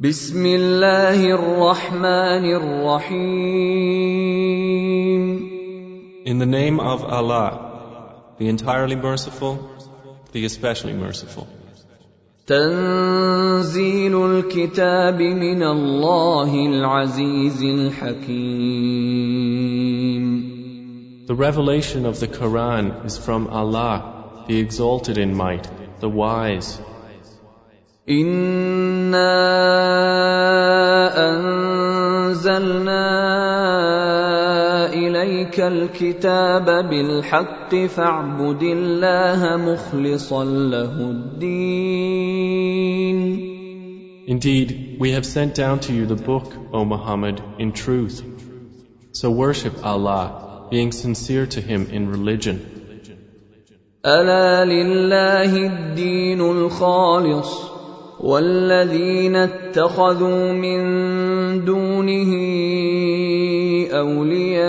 بسم الله الرحمن الرحيم In the name of Allah, the entirely merciful, the especially merciful. تنزيل الكتاب من الله العزيز الحكيم The revelation of the Quran is from Allah, the exalted in might, the wise. انا انزلنا اليك الكتاب بالحق فاعبد الله مخلصا له الدين Indeed, we have sent down to you the book, O Muhammad, in truth. So worship Allah, being sincere to Him in religion. الا لله الدين الخالص والذين اتخذوا من دونه أولياء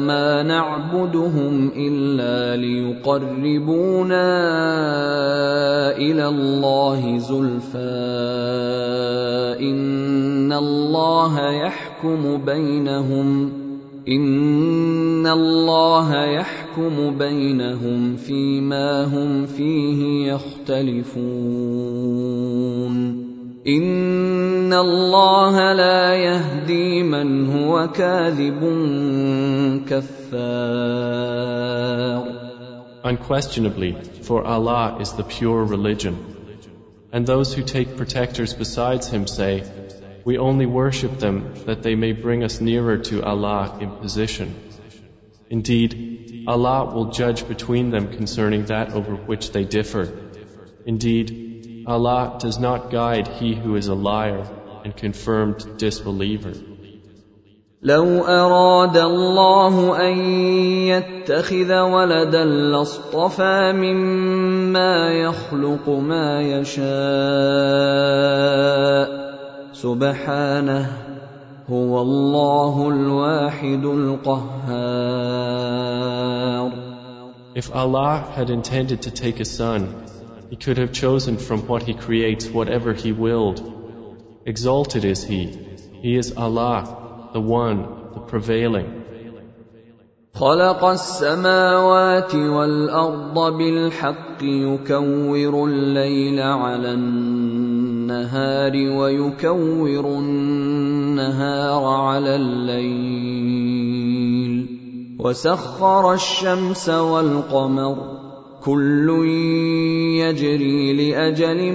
ما نعبدهم إلا ليقربونا إلى الله زلفى إن الله يحكم بينهم إن الله يحكم بينهم فيما هم فيه يختلفون ان الله لا يهدي من هو كاذب كفار Unquestionably, for Allah is the pure religion. And those who take protectors besides Him say, We only worship them that they may bring us nearer to Allah in position. Indeed, Allah will judge between them concerning that over which they differ. Indeed, Allah does not guide he who is a liar and confirmed disbeliever. لو اراد الله ان يتخذ ولدا لاصطفى مما يخلق ما يشاء سبحانه هو الله الواحد القهار If Allah had intended to take a son, He could have chosen from what He creates whatever He willed. Exalted is He. He is Allah, the One, the Prevailing. خلق السماوات والارض بالحق يكور الليل على النهار ويكور النهار على الليل وسخر الشمس والقمر كل يجري لاجل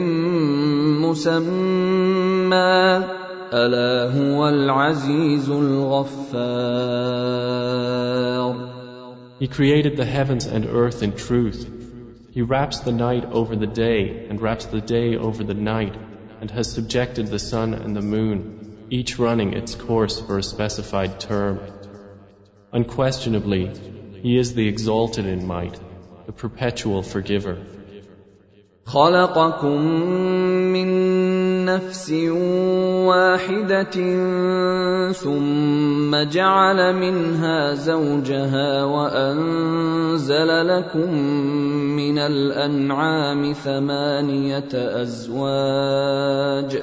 مسمى الا هو العزيز الغفار He created the heavens and earth in truth. He wraps the night over the day and wraps the day over the night and has subjected the sun and the moon, each running its course for a specified term. Unquestionably, He is the exalted in might, the perpetual forgiver. خلقكم من نفس واحدة ثم جعل منها زوجها وأنزل لكم من الأنعام ثمانية أزواج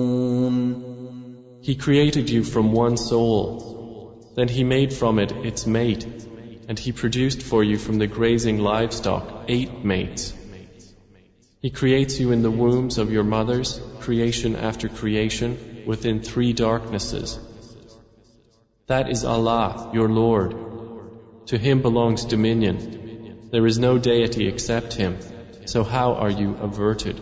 He created you from one soul. Then He made from it its mate, and He produced for you from the grazing livestock eight mates. He creates you in the wombs of your mothers, creation after creation, within three darknesses. That is Allah, your Lord. To Him belongs dominion. There is no deity except Him. So how are you averted?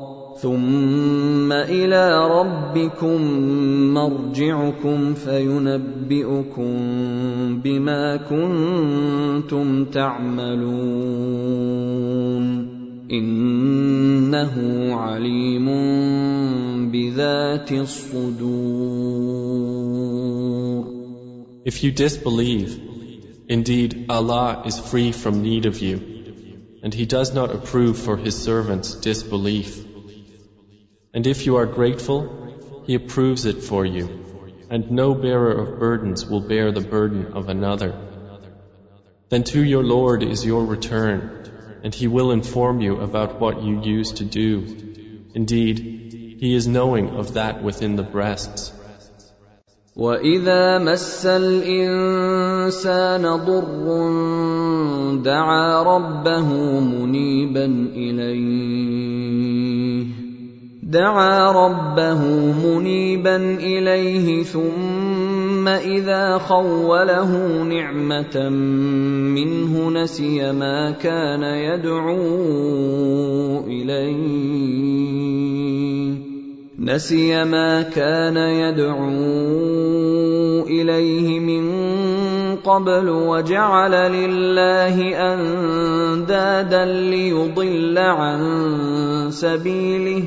ثم إلى ربكم مرجعكم فينبئكم بما كنتم تعملون انه عليم بذات الصدور If you disbelieve, indeed Allah is free from need of you, and He does not approve for His servants disbelief. And if you are grateful, He approves it for you, and no bearer of burdens will bear the burden of another. Then to your Lord is your return, and He will inform you about what you used to do. Indeed, He is knowing of that within the breasts. واذا مس الانسان ضر دعا ربه منيبا اليه دعا ربه منيبا إليه ثم إذا خوله نعمة منه نسي ما كان يدعو إليه نسي ما كان يدعو إليه من قبل وجعل لله أندادا ليضل عن سبيله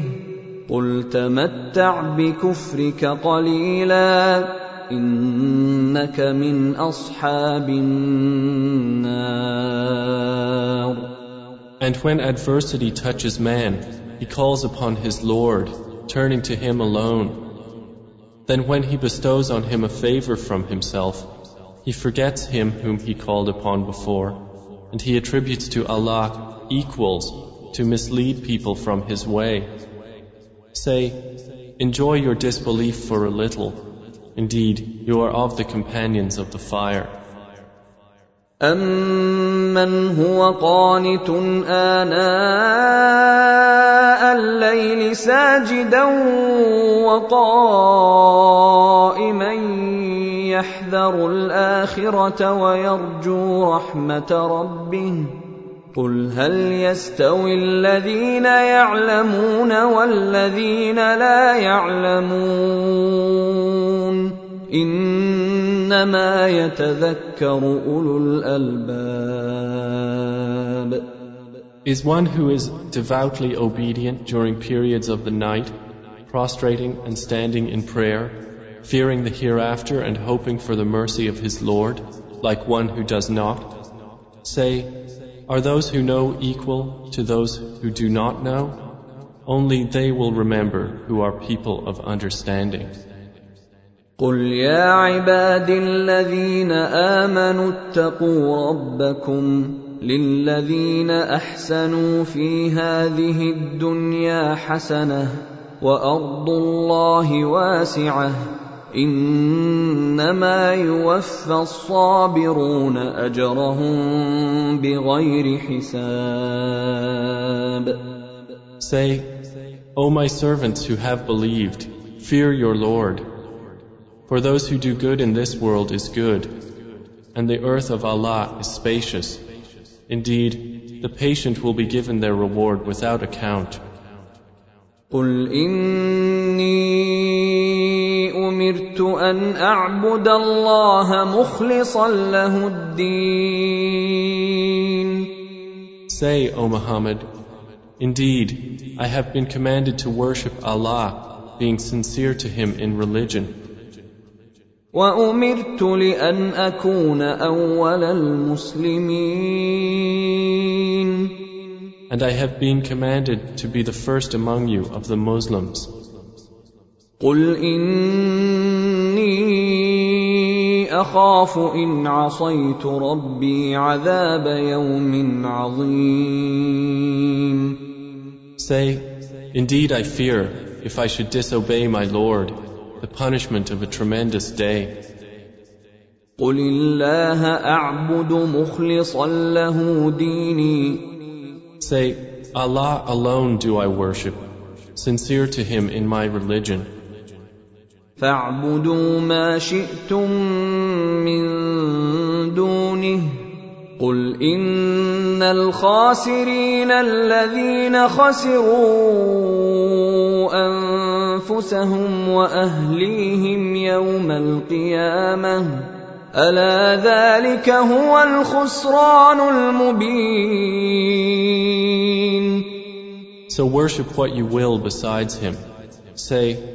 قل تمتع بكفرك قليلا انك من اصحاب النار And when adversity touches man, he calls upon his Lord turning to Him alone. Then when He bestows on him a favor from Himself, he forgets Him whom he called upon before, and he attributes to Allah equals to mislead people from His way. Say, enjoy your disbelief for a little. Indeed, you are of the companions of the fire. أَمَّنْ هُوَ قَانِتٌ آنَاءَ اللَّيْلِ سَاجِدًا وَقَائِمًا يَحْذَرُ الْآخِرَةَ وَيَرْجُو رَحْمَةَ رَبِّهِ قُلْ هَلْ يَسْتَوِي الَّذِينَ يَعْلَمُونَ وَالَّذِينَ لَا يَعْلَمُونَ انما يتذكر اولو الالباب Is one who is devoutly obedient during periods of the night, prostrating and standing in prayer, fearing the hereafter and hoping for the mercy of his Lord, like one who does not? Say, are those who know equal to those who do not know? Only they will remember who are people of understanding. قل يا عباد الذين امنوا اتقوا ربكم للذين احسنوا في هذه الدنيا حسنه وارض الله واسعه انما يوفى الصابرون اجرهم بغير حساب Say, O my servants who have believed, fear your Lord. For those who do good in this world is good, and the earth of Allah is spacious. Indeed, the patient will be given their reward without account. قل إني أمرت أن أعبد الله مخلصا له الدين. Say, O Muhammad, indeed, I have been commanded to worship Allah, being sincere to Him in religion. وامرت لان اكون اول المسلمين And I have been commanded to be the first among you of the Muslims. قل اني اخاف ان عصيت ربي عذاب يوم عظيم Say, indeed I fear if I should disobey my Lord the punishment of a tremendous day. قل الله أعبد مخلصا له ديني Say, Allah alone do I worship, sincere to Him in my religion. فاعبدوا ما شئتم من دونه قل إن الخاسرين الذين خسروا أنفسهم وأهليهم يوم القيامة ألا ذلك هو الخسران المبين So worship what you will besides him. Say,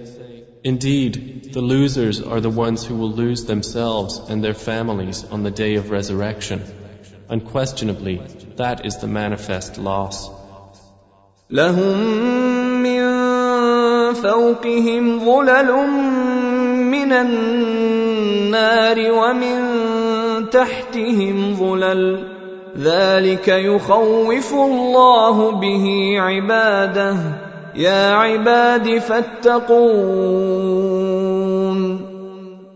Indeed, the losers are the ones who will lose themselves and their families on the day of resurrection. Unquestionably, that is the manifest loss. لهم من فوقهم ظلل من النار ومن تحتهم ظلل ذلك يخوف الله به عباده يا عباد فاتقون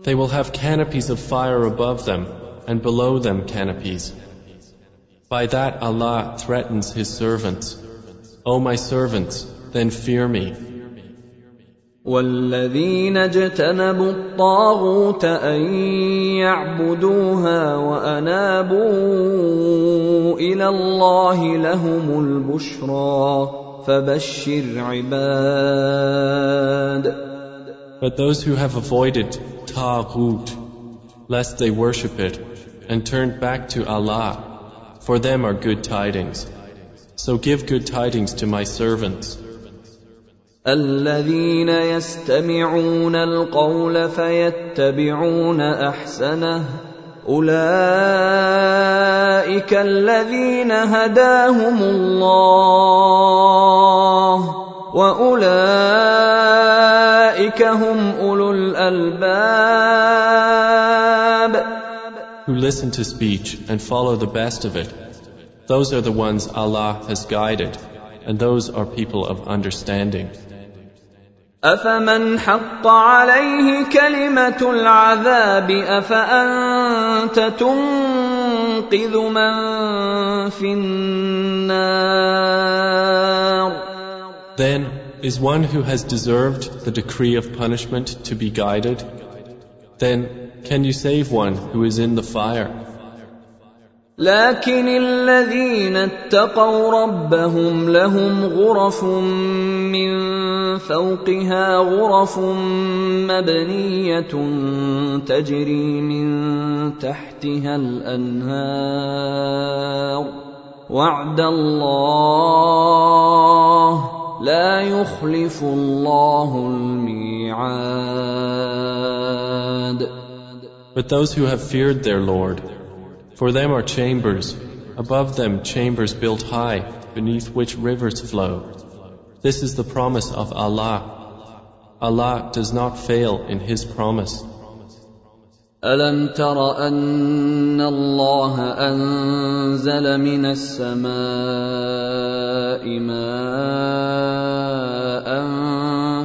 They will have canopies of fire above them and below them canopies. By that Allah threatens His servants. O my servants, then fear me. والذين اجتنبوا الطاغوت ان يعبدوها وانابوا الى الله لهم البشرى فبشر عباد But those who have avoided Taghut, lest they worship it, and turned back to Allah, for them are good tidings. So give good tidings to my servants. الذين يستمعون القول فيتبعون احسنه اولئك الذين هداهم الله واولئك هم اولو الالباب Who listen to speech and follow the best of it. Those are the ones Allah has guided, and those are people of understanding. أفمن حق عليه كلمة العذاب أفأنت تنقذ من في النار Then, is one who has deserved the decree of punishment to be guided? Then, can you save one who is in the fire? لكن الذين اتقوا ربهم لهم غرف من فوقها غرف مبنية تجري من تحتها الأنهار. وعد الله لا يخلف الله الميعاد. But those who have feared their Lord, for them are chambers, above them chambers built high, beneath which rivers flow. This is the promise of Allah. Allah does not fail in His promise. ألم تر أن الله أنزل من السماء ماء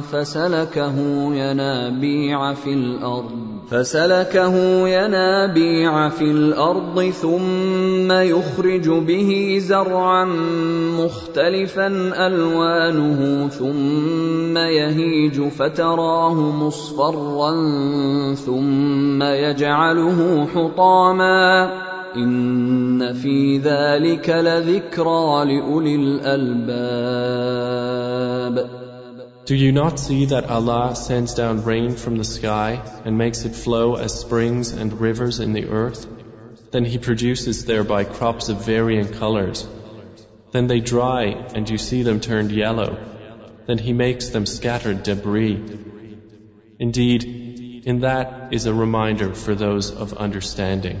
فسلكه ينابيع في الأرض فسلكه ينابيع في الأرض ثم يخرج به زرعا مختلفا ألوانه ثم يهيج فتراه مصفرا ثم يجعله حطاما إن في ذلك لذكرى لأولي الألباب Do you not see that Allah sends down rain from the sky and makes it flow as springs and rivers in the earth? Then He produces thereby crops of varying colors. Then they dry and you see them turned yellow. Then He makes them scattered debris. Indeed, in that is a reminder for those of understanding.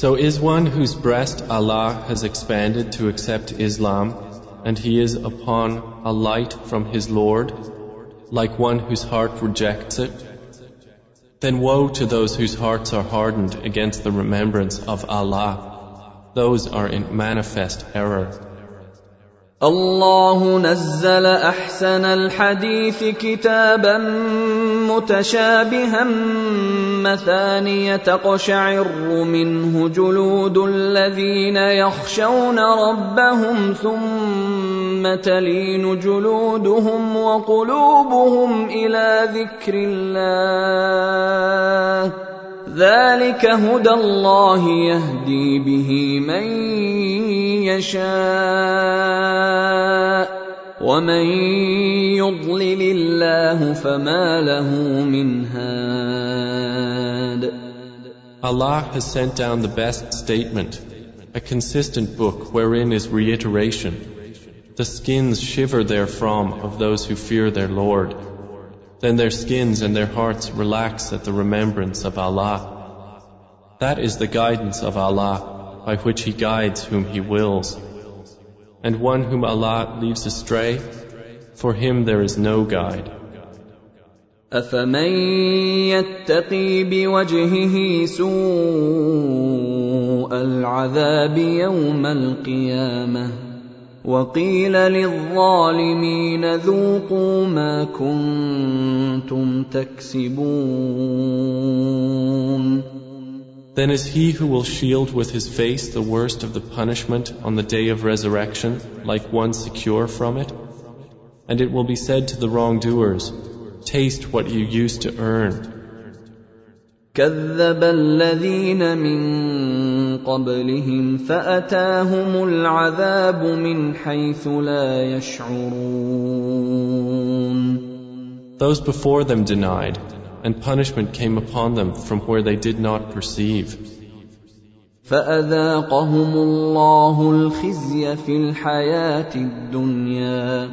So is one whose breast Allah has expanded to accept Islam, and he is upon a light from his Lord, like one whose heart rejects it? Then woe to those whose hearts are hardened against the remembrance of Allah. Those are in manifest error. الله نزل أحسن الحديث كتابا متشابها مثانية تقشعر منه جلود الذين يخشون ربهم ثم تلين جلودهم وقلوبهم إلى ذكر الله ذلك هدى الله يهدي به من يشاء ومن يضلل الله فما له من هاد Allah has sent down the best statement, a consistent book wherein is reiteration. The skins shiver therefrom of those who fear their Lord. Then their skins and their hearts relax at the remembrance of Allah. That is the guidance of Allah by which He guides whom He wills. And one whom Allah leaves astray, for him there is no guide. أفمن يتقي بوجهه سوء العذاب يوم القيامه وقيل للظالمين ذوقوا ما كنتم تكسبون Then is he who will shield with his face the worst of the punishment on the day of resurrection like one secure from it? And it will be said to the wrongdoers, Taste what you used to earn. كذب الذين من قبلهم فأتاهم العذاب من حيث لا يشعرون Those before them denied, and punishment came upon them from where they did not perceive. فأذاقهم الله الخزي في الحياة الدنيا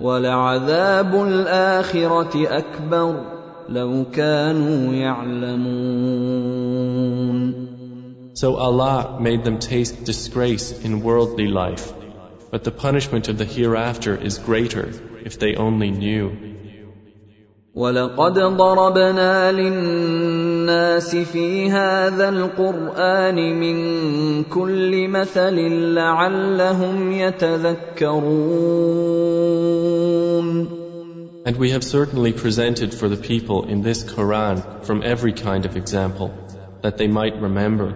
ولعذاب الآخرة أكبر لو كانوا يعلمون So Allah made them taste disgrace in worldly life, but the punishment of the hereafter is greater if they only knew. ولقد ضربنا للناس في هذا القرآن من كل مثل لعلهم يتذكرون And we have certainly presented for the people in this Quran from every kind of example, that they might remember.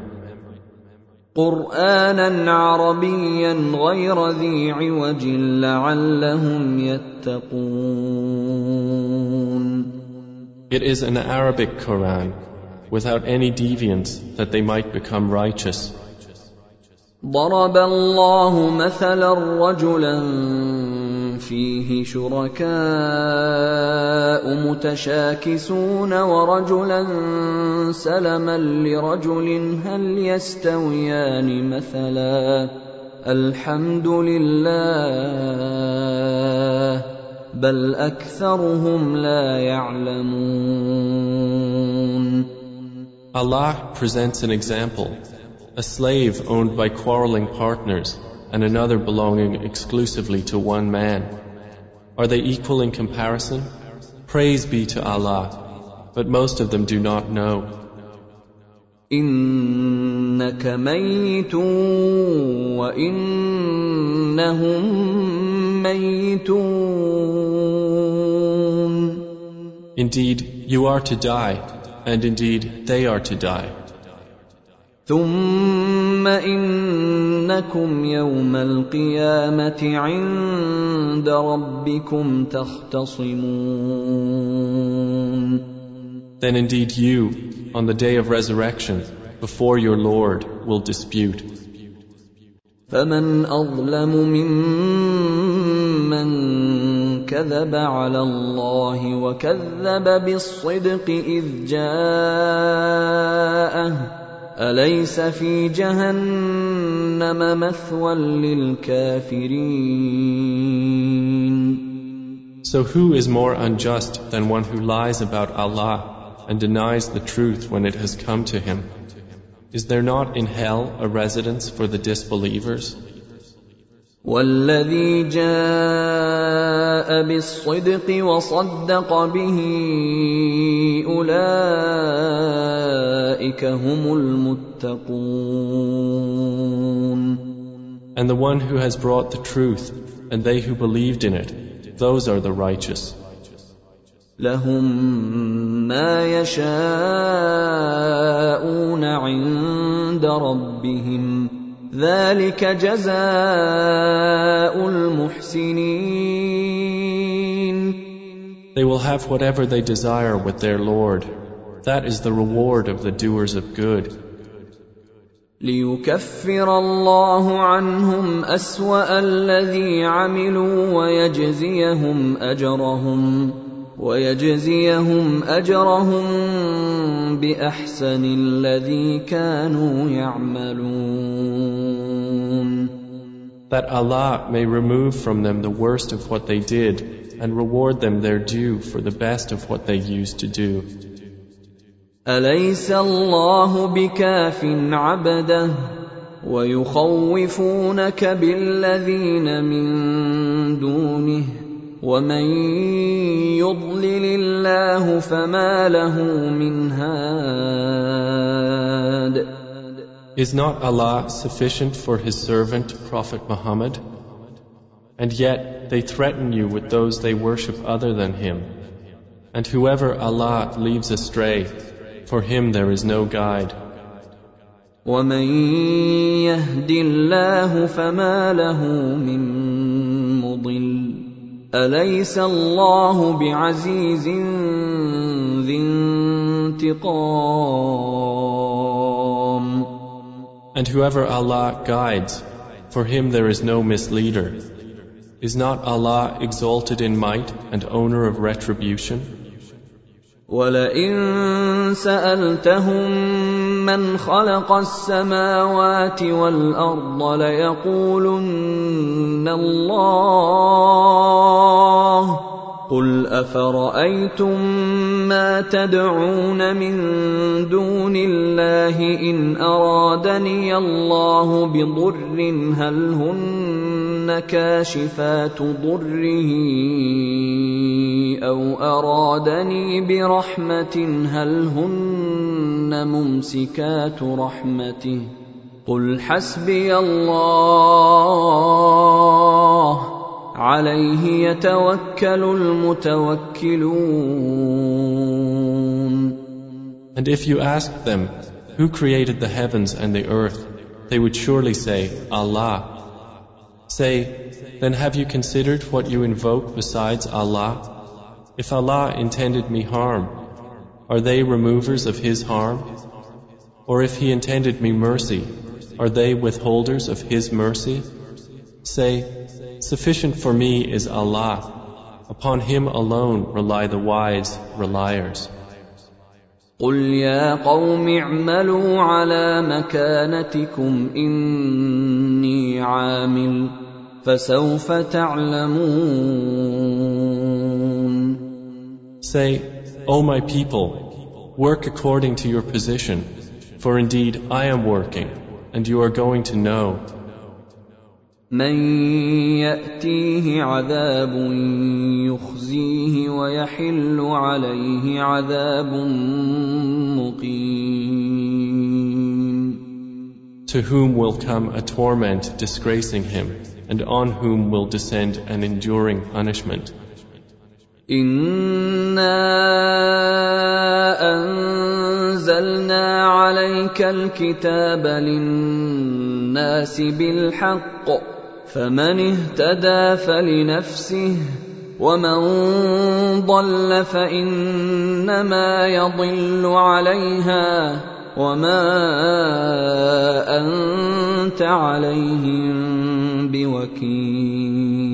قرانا عربيا غير ذي عوج لعلهم يتقون It is an Arabic Quran without any deviance that they might become righteous. ضرب الله مثلا رجلا فيه شركاء متشاكسون ورجلا سلما لرجل هل يستويان مثلا الحمد لله بل اكثرهم لا يعلمون Allah presents an example. A slave owned by quarreling partners. and another belonging exclusively to one man. Are they equal in comparison? Praise be to Allah, but most of them do not know. إنك ميت وإنهم ميتون Indeed, you are to die, and indeed, they are to die. ثم إنكم يوم القيامة عند ربكم تختصمون Then indeed you, on the day of resurrection, before your Lord, will dispute. فمن أظلم ممن كذب على الله وكذب بالصدق إذ جاءه أليس في جهنم مثوى للكافرين So who is more unjust than one who lies about Allah and denies the truth when it has come to him? Is there not in hell a residence for the disbelievers? والذي جاء بالصدق وصدق به اولئك هم المتقون And the one who has brought the truth, and they who believed in it, those are the righteous. لهم ما يشاءون عند ربهم ذلك جزاء المحسنين They will have whatever they desire with their Lord. That is the reward of the doers of good. ليكفر الله عنهم اسوا الذي عملوا ويجزيهم اجرهم ويجزيهم اجرهم باحسن الذي كانوا يعملون That Allah may remove from them the worst of what they did and reward them their due for the best of what they used to do. اليس الله بكاف عبده ويخوفونك بالذين من دونه ومن يضلل الله فما له من هاد Is not Allah sufficient for His servant Prophet Muhammad? And yet they threaten you with those they worship other than Him. And whoever Allah leaves astray, for him there is no guide. ومن يهد الله فما له من مضل اليس الله بعزيز ذي انتقام And whoever Allah guides, for him there is no misleader. Is not Allah exalted in might and owner of retribution? ولئن سالتهم من خلق السماوات والارض ليقولن الله قل افرايتم ما تدعون من دون الله ان ارادني الله بضر هل هن كاشفات ضره أو ارادني برحمه هل هن ممسكات رحمته قل حسبي الله عليه يتوكل المتوكلون And if you asked them, who created the heavens and the earth, they would surely say, Allah. Say, then have you considered what you invoke besides Allah? If Allah intended me harm, are they removers of His harm? Or if He intended me mercy, are they withholders of His mercy? Say, Sufficient for me is Allah. Upon Him alone rely the wise reliers. قل يا قوم اعملوا على مكانتكم إني عامل فسوف تعلمون Say, O my people, work according to your position, for indeed I am working, and you are going to know. من يأتيه عذاب يخزيه ويحل عليه عذاب مقيم To whom will come a torment disgracing him, and on whom will descend an enduring punishment. إنا أنزلنا عليك الكتاب للناس بالحق فمن اهتدى فلنفسه ومن ضل فإنما يضل عليها وما أنت عليهم بوكيل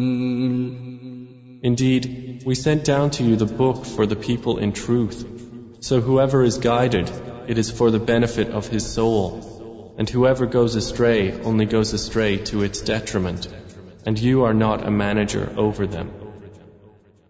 Indeed, we sent down to you the book for the people in truth. So whoever is guided, it is for the benefit of his soul. And whoever goes astray only goes astray to its detriment. And you are not a manager over them.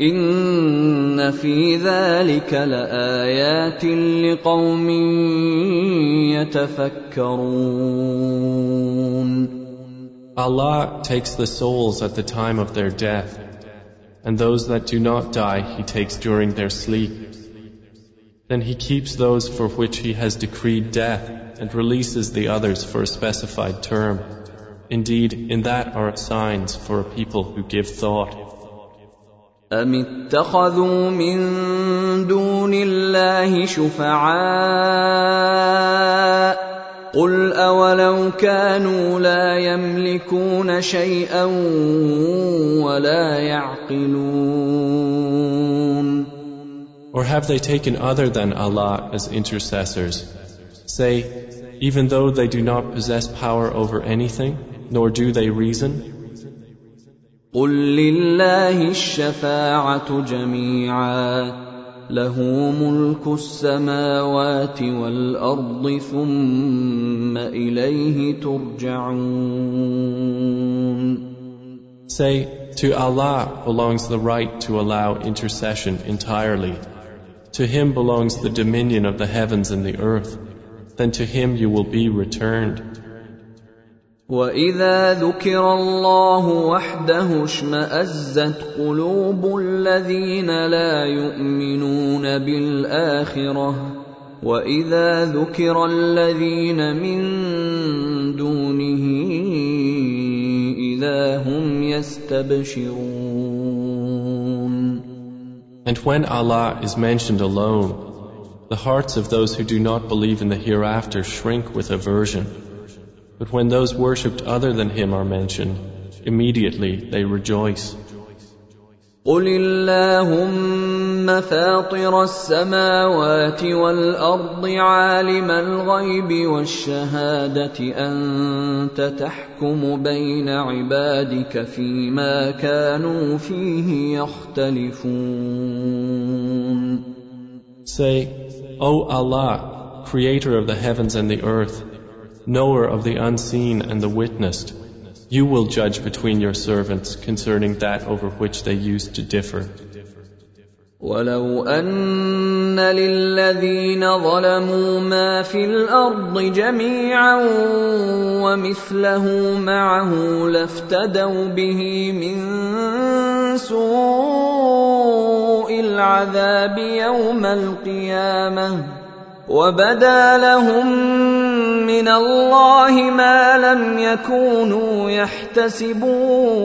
ان في ذلك لايات لقوم يتفكرون Allah takes the souls at the time of their death, and those that do not die He takes during their sleep. Then He keeps those for which He has decreed death and releases the others for a specified term. Indeed, in that are signs for a people who give thought. أم اتخذوا من دون الله شفعاء قل اولو كانوا لا يملكون شيئا ولا يعقلون Or have they taken other than Allah as intercessors? Say, even though they do not possess power over anything, nor do they reason? قل لله الشفاعة جميعا له ملك السماوات والارض ثم اليه ترجعون Say, to Allah belongs the right to allow intercession entirely. To Him belongs the dominion of the heavens and the earth. Then to Him you will be returned. واذا ذكر الله وحده اشمازت قلوب الذين لا يؤمنون بالاخره واذا ذكر الذين من دونه اذا هم يستبشرون And when Allah is mentioned alone, the hearts of those who do not believe in the hereafter shrink with aversion. But when those worshipped other than him are mentioned, immediately they rejoice. قل اللهم فاطر السماوات والارض عالم الغيب والشهاده انت تحكم بين عبادك فيما كانوا فيه يختلفون Say, O Allah, creator of the heavens and the earth, knower of the unseen and the witnessed, you will judge between your servants concerning that over which they used to differ. ولو أن للذين ظلموا ما في الأرض جميعا ومثله معه لافتدوا به من سوء العذاب يوم القيامة وبدا لهم من الله ما لم يكونوا يحتسبون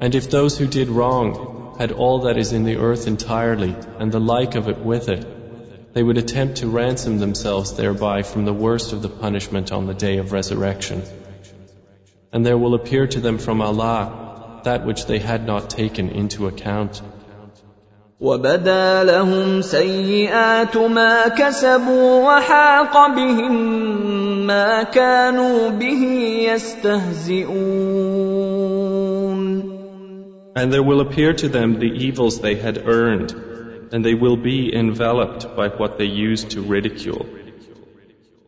And if those who did wrong had all that is in the earth entirely and the like of it with it, they would attempt to ransom themselves thereby from the worst of the punishment on the day of resurrection. And there will appear to them from Allah that which they had not taken into account. وبدا لهم سيئات ما كسبوا وحاق بهم ما كانوا به يستهزئون And there will appear to them the evils they had earned, and they will be enveloped by what they used to ridicule.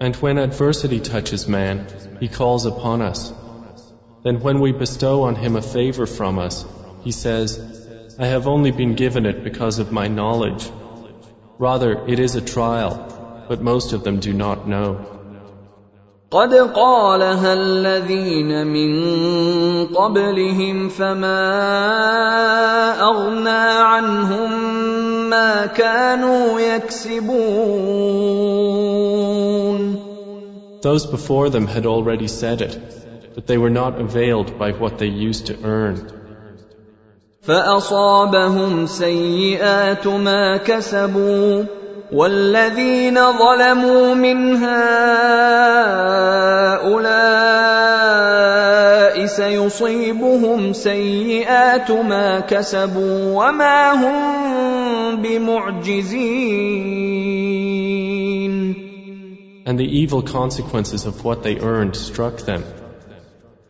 And when adversity touches man, he calls upon us. Then when we bestow on him a favor from us, he says, I have only been given it because of my knowledge. Rather, it is a trial, but most of them do not know. قد قالها الذين من قبلهم فما اغنى عنهم ما كانوا يكسبون Those before them had already said it, but they were not availed by what they used to earn. فاصابهم سيئات ما كسبوا والذين ظلموا من هؤلاء هؤلاء سيصيبهم سيئات ما كسبوا وما هم بمعجزين And the evil consequences of what they earned struck them.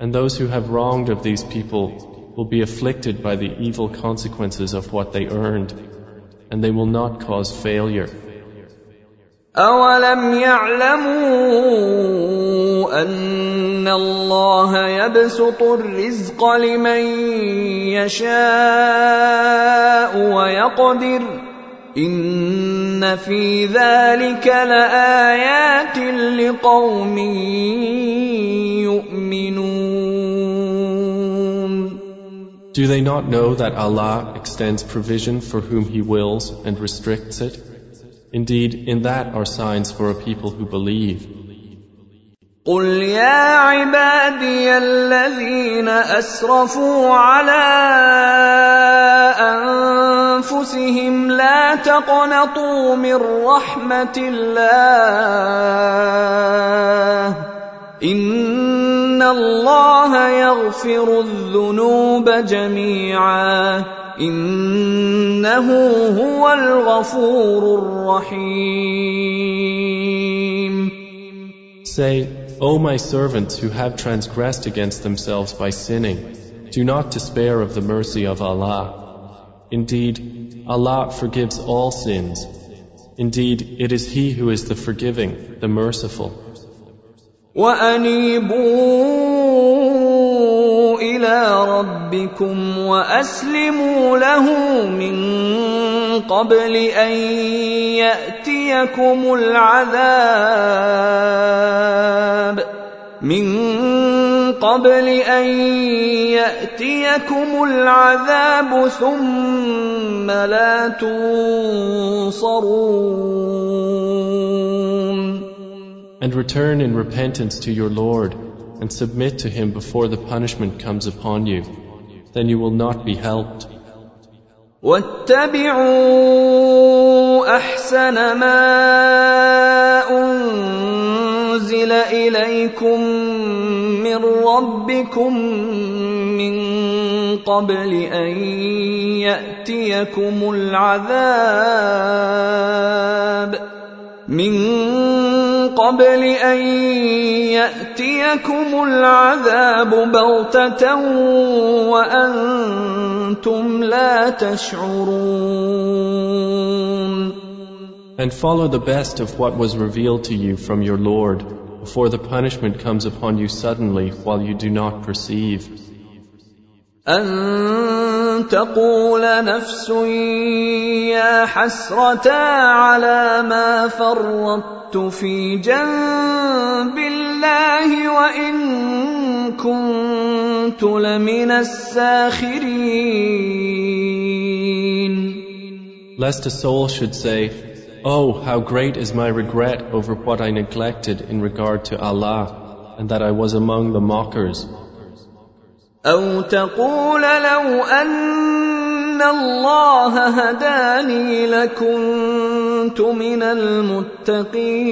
And those who have wronged of these people will be afflicted by the evil consequences of what they earned, and they will not cause failure. أولم يعلموا أن الله يبسط الرزق لمن يشاء ويقدر إن في ذلك لآيات لقوم يؤمنون Do they not know that Allah extends provision for whom He wills and restricts it? Indeed, in that are signs for a people who believe. قل يا عبادي الذين اسرفوا على انفسهم لا تقنطوا من رحمه الله ان الله يغفر الذنوب جميعا انه هو الغفور الرحيم Say, O my servants who have transgressed against themselves by sinning, do not despair of the mercy of Allah. Indeed, Allah forgives all sins. Indeed, it is He who is the forgiving, the merciful. وانيبوا الى ربكم واسلموا له من قبل ان ياتيكم العذاب من قبل ان ياتيكم العذاب ثم لا تنصرون And return in repentance to your Lord and submit to Him before the punishment comes upon you. Then you will not be helped. واتبعوا احسن ما انزل اليكم من ربكم من قبل أن يأتيكم العذاب من قبل أن يأتيكم العذاب بغتة وأنتم لا تشعرون. And follow the best of what was revealed to you from your Lord. before the punishment comes upon you suddenly while you do not perceive. أن تقول نفس يا حسرة على ما فرطت في جنب الله وإن كنت لمن الساخرين Lest a soul should say, Oh, how great is my regret over what I neglected in regard to Allah, and that I was among the mockers. أو تقول لو أن الله هداني لكنت من المتقين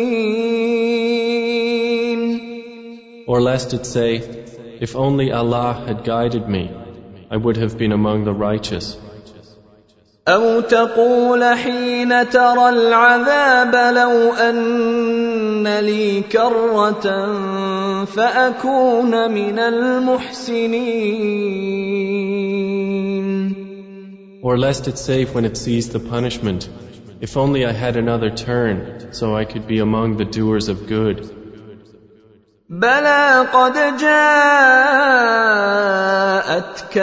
Or lest it say, If only Allah had guided me, I would have been among the righteous. أو تقول حين ترى العذاب لو أن لي كرة فأكون من المحسنين Or lest it say when it sees the punishment, If only I had another turn, so I could be among the doers of good. بلى قد جاءتك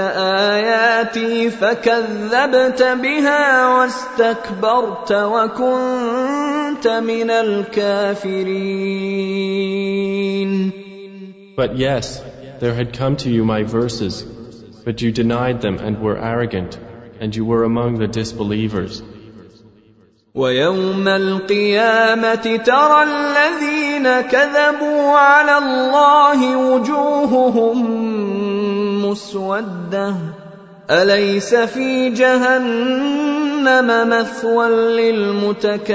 آياتي فكذبت بها واستكبرت وكنت من الكافرين But yes, there had come to you my verses, but you denied them and were arrogant, and you were among the disbelievers. ويوم القيامة ترى الذين كذبوا على الله وجوههم مسودة أليس في جهنم مثوى للمتكبرين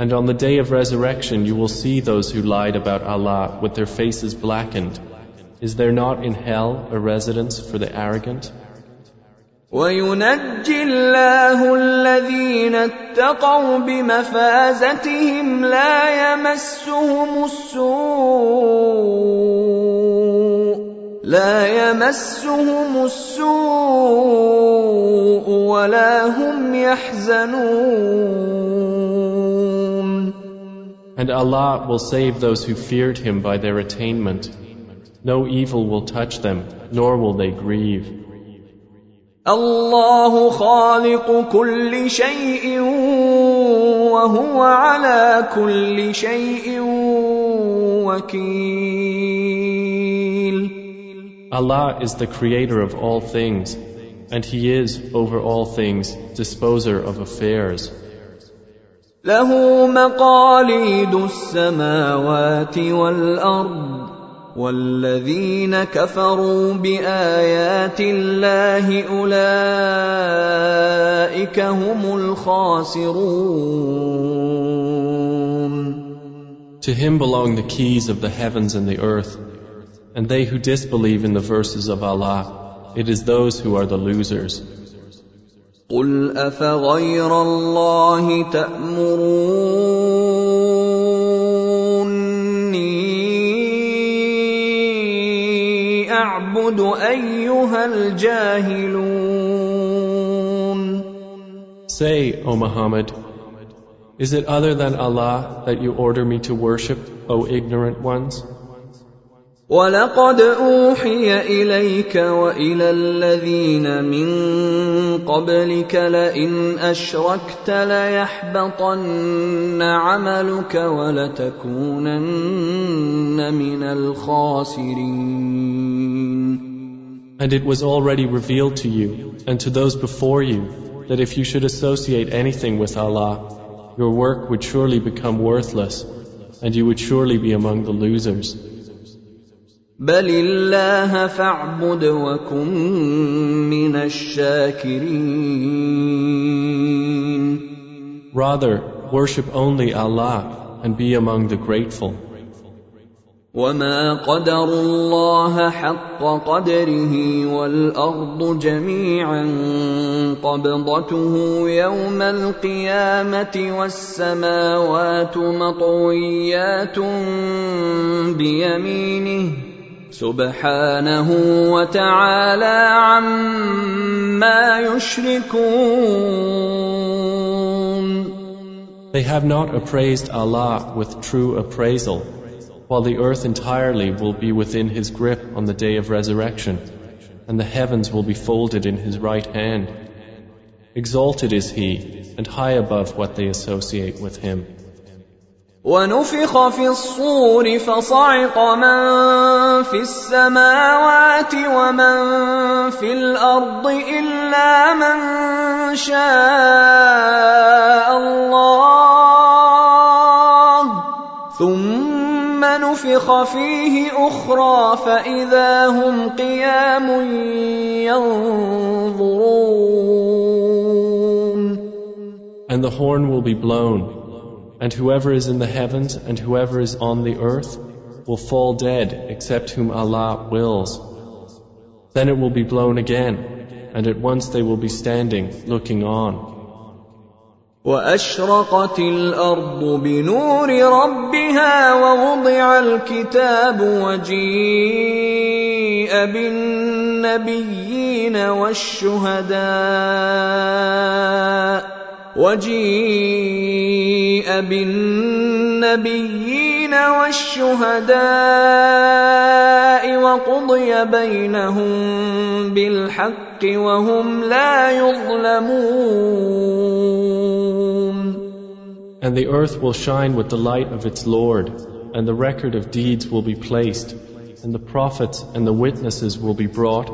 And on the day of resurrection you will see those who lied about Allah with their faces blackened. Is there not in hell a residence for the arrogant? وينجي الله الذين اتقوا بمفازتهم لا يمسهم السوء لا يمسهم السوء ولا هم يحزنون And Allah will save those who feared Him by their attainment. No evil will touch them, nor will they grieve. الله خالق كل شيء وهو على كل شيء وكيل Allah is the creator of all things, and He is, over all things, disposer of affairs. له مقاليد السماوات والارض والذين كفروا بايات الله اولئك هم الخاسرون To Him belong the keys of the heavens and the earth, and they who disbelieve in the verses of Allah, it is those who are the losers. قل افغير الله تامروني اعبد ايها الجاهلون Say, O Muhammad, is it other than Allah that you order me to worship, O ignorant ones? ولقد اوحي اليك والى الذين من قبلك لئن اشركت ليحبطن عملك ولتكونن من الخاسرين And it was already revealed to you and to those before you that if you should associate anything with Allah, your work would surely become worthless and you would surely be among the losers. بل الله فاعبد وكن من الشاكرين Rather, worship only Allah and be among the grateful. وما قدروا الله حق قدره والارض جميعا قبضته يوم القيامه والسماوات مطويات بيمينه سبحانه وتعالى عما يشركون They have not appraised Allah with true appraisal, while the earth entirely will be within His grip on the day of resurrection, and the heavens will be folded in His right hand. Exalted is He, and high above what they associate with Him. ونفخ في الصور فصعق من في السماوات ومن في الأرض إلا من شاء الله. ثم نفخ فيه أخرى فإذا هم قيام ينظرون. And the horn will be blown, and whoever is in the heavens and whoever is on the earth will fall dead except whom Allah wills. Then it will be blown again, and at once they will be standing, looking on. واشرقت الارض بنور ربها ووضع الكتاب وجيء بالنبيين والشهداء وجيء بالنبيين والشهداء وقضي بينهم بالحق وهم لا يظلمون And the earth will shine with the light of its Lord, and the record of deeds will be placed, and the prophets and the witnesses will be brought,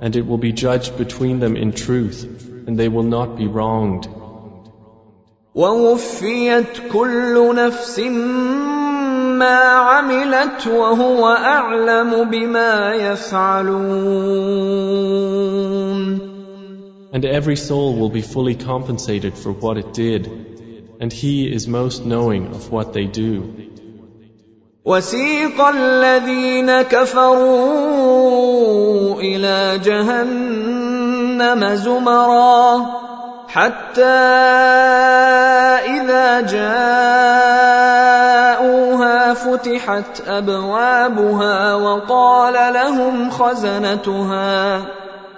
and it will be judged between them in truth, and they will not be wronged. ووفيت كل نفس ما عملت وهو اعلم بما يفعلون And every soul will be fully compensated for what it did, and He is most knowing of what they do. وسيق الذين كفروا إلى جهنم زمرا حتى إذا جاءوها فتحت أبوابها وقال لهم خزنتها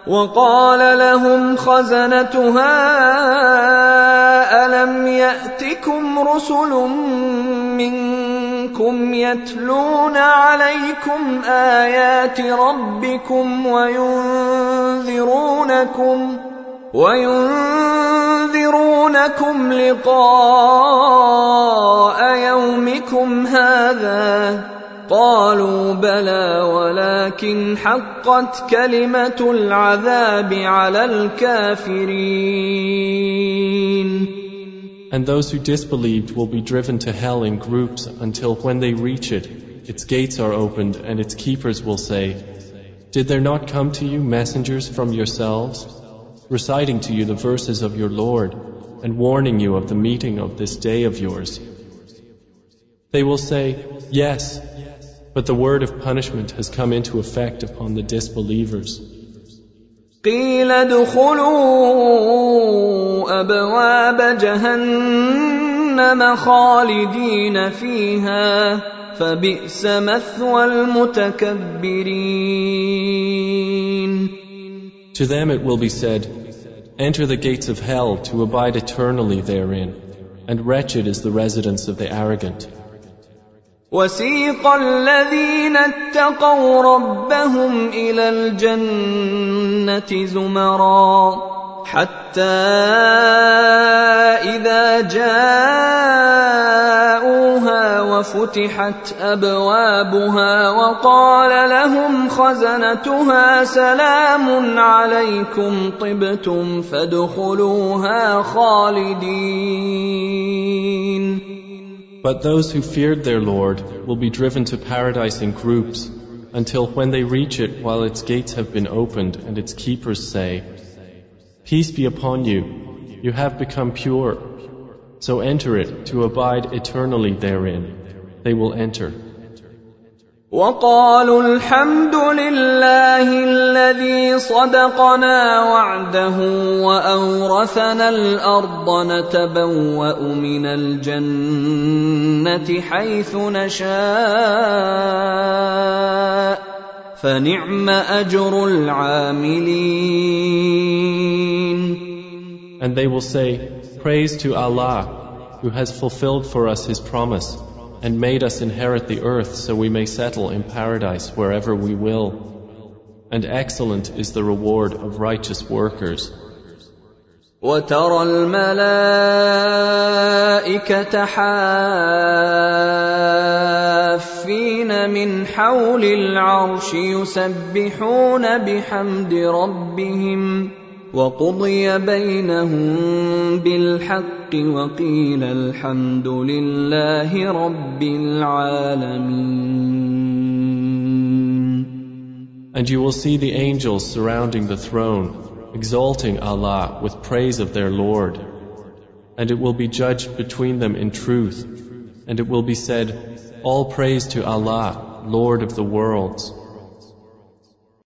وقال لهم خزنتها ألم يأتكم رسل منكم يتلون عليكم آيات ربكم وينذرونكم وينذرونكم لقاء يومكم هذا قالوا بلى ولكن حقت كلمه العذاب على الكافرين And those who disbelieved will be driven to hell in groups until when they reach it, its gates are opened and its keepers will say, Did there not come to you messengers from yourselves, reciting to you the verses of your Lord and warning you of the meeting of this day of yours? They will say, Yes, but the word of punishment has come into effect upon the disbelievers. قيل ادخلوا ابواب جهنم خالدين فيها فبئس مثوى المتكبرين To them it will be said, Enter the gates of hell to abide eternally therein, and wretched is the residence of the arrogant. وسيق الذين اتقوا ربهم الى الجنه زمرا حتى اذا جاءوها وفتحت ابوابها وقال لهم خزنتها سلام عليكم طبتم فادخلوها خالدين But those who feared their Lord will be driven to paradise in groups until when they reach it while its gates have been opened and its keepers say, Peace be upon you, you have become pure. So enter it to abide eternally therein. They will enter. وقالوا الحمد لله الذي صدقنا وعده واورثنا الارض نتبوا من الجنه حيث نشاء فنعم اجر العاملين And they will say, Praise to Allah, who has fulfilled for us His promise and made us inherit the earth so we may settle in paradise wherever we will. And excellent is the reward of righteous workers. وترى الملائكة حافين من حول العرش يسبحون بحمد ربهم وقضي بينهم بالحق وقيل الحمد لله رب العالمين. And you will see the angels surrounding the throne, exalting Allah with praise of their Lord. And it will be judged between them in truth. And it will be said, All praise to Allah, Lord of the worlds.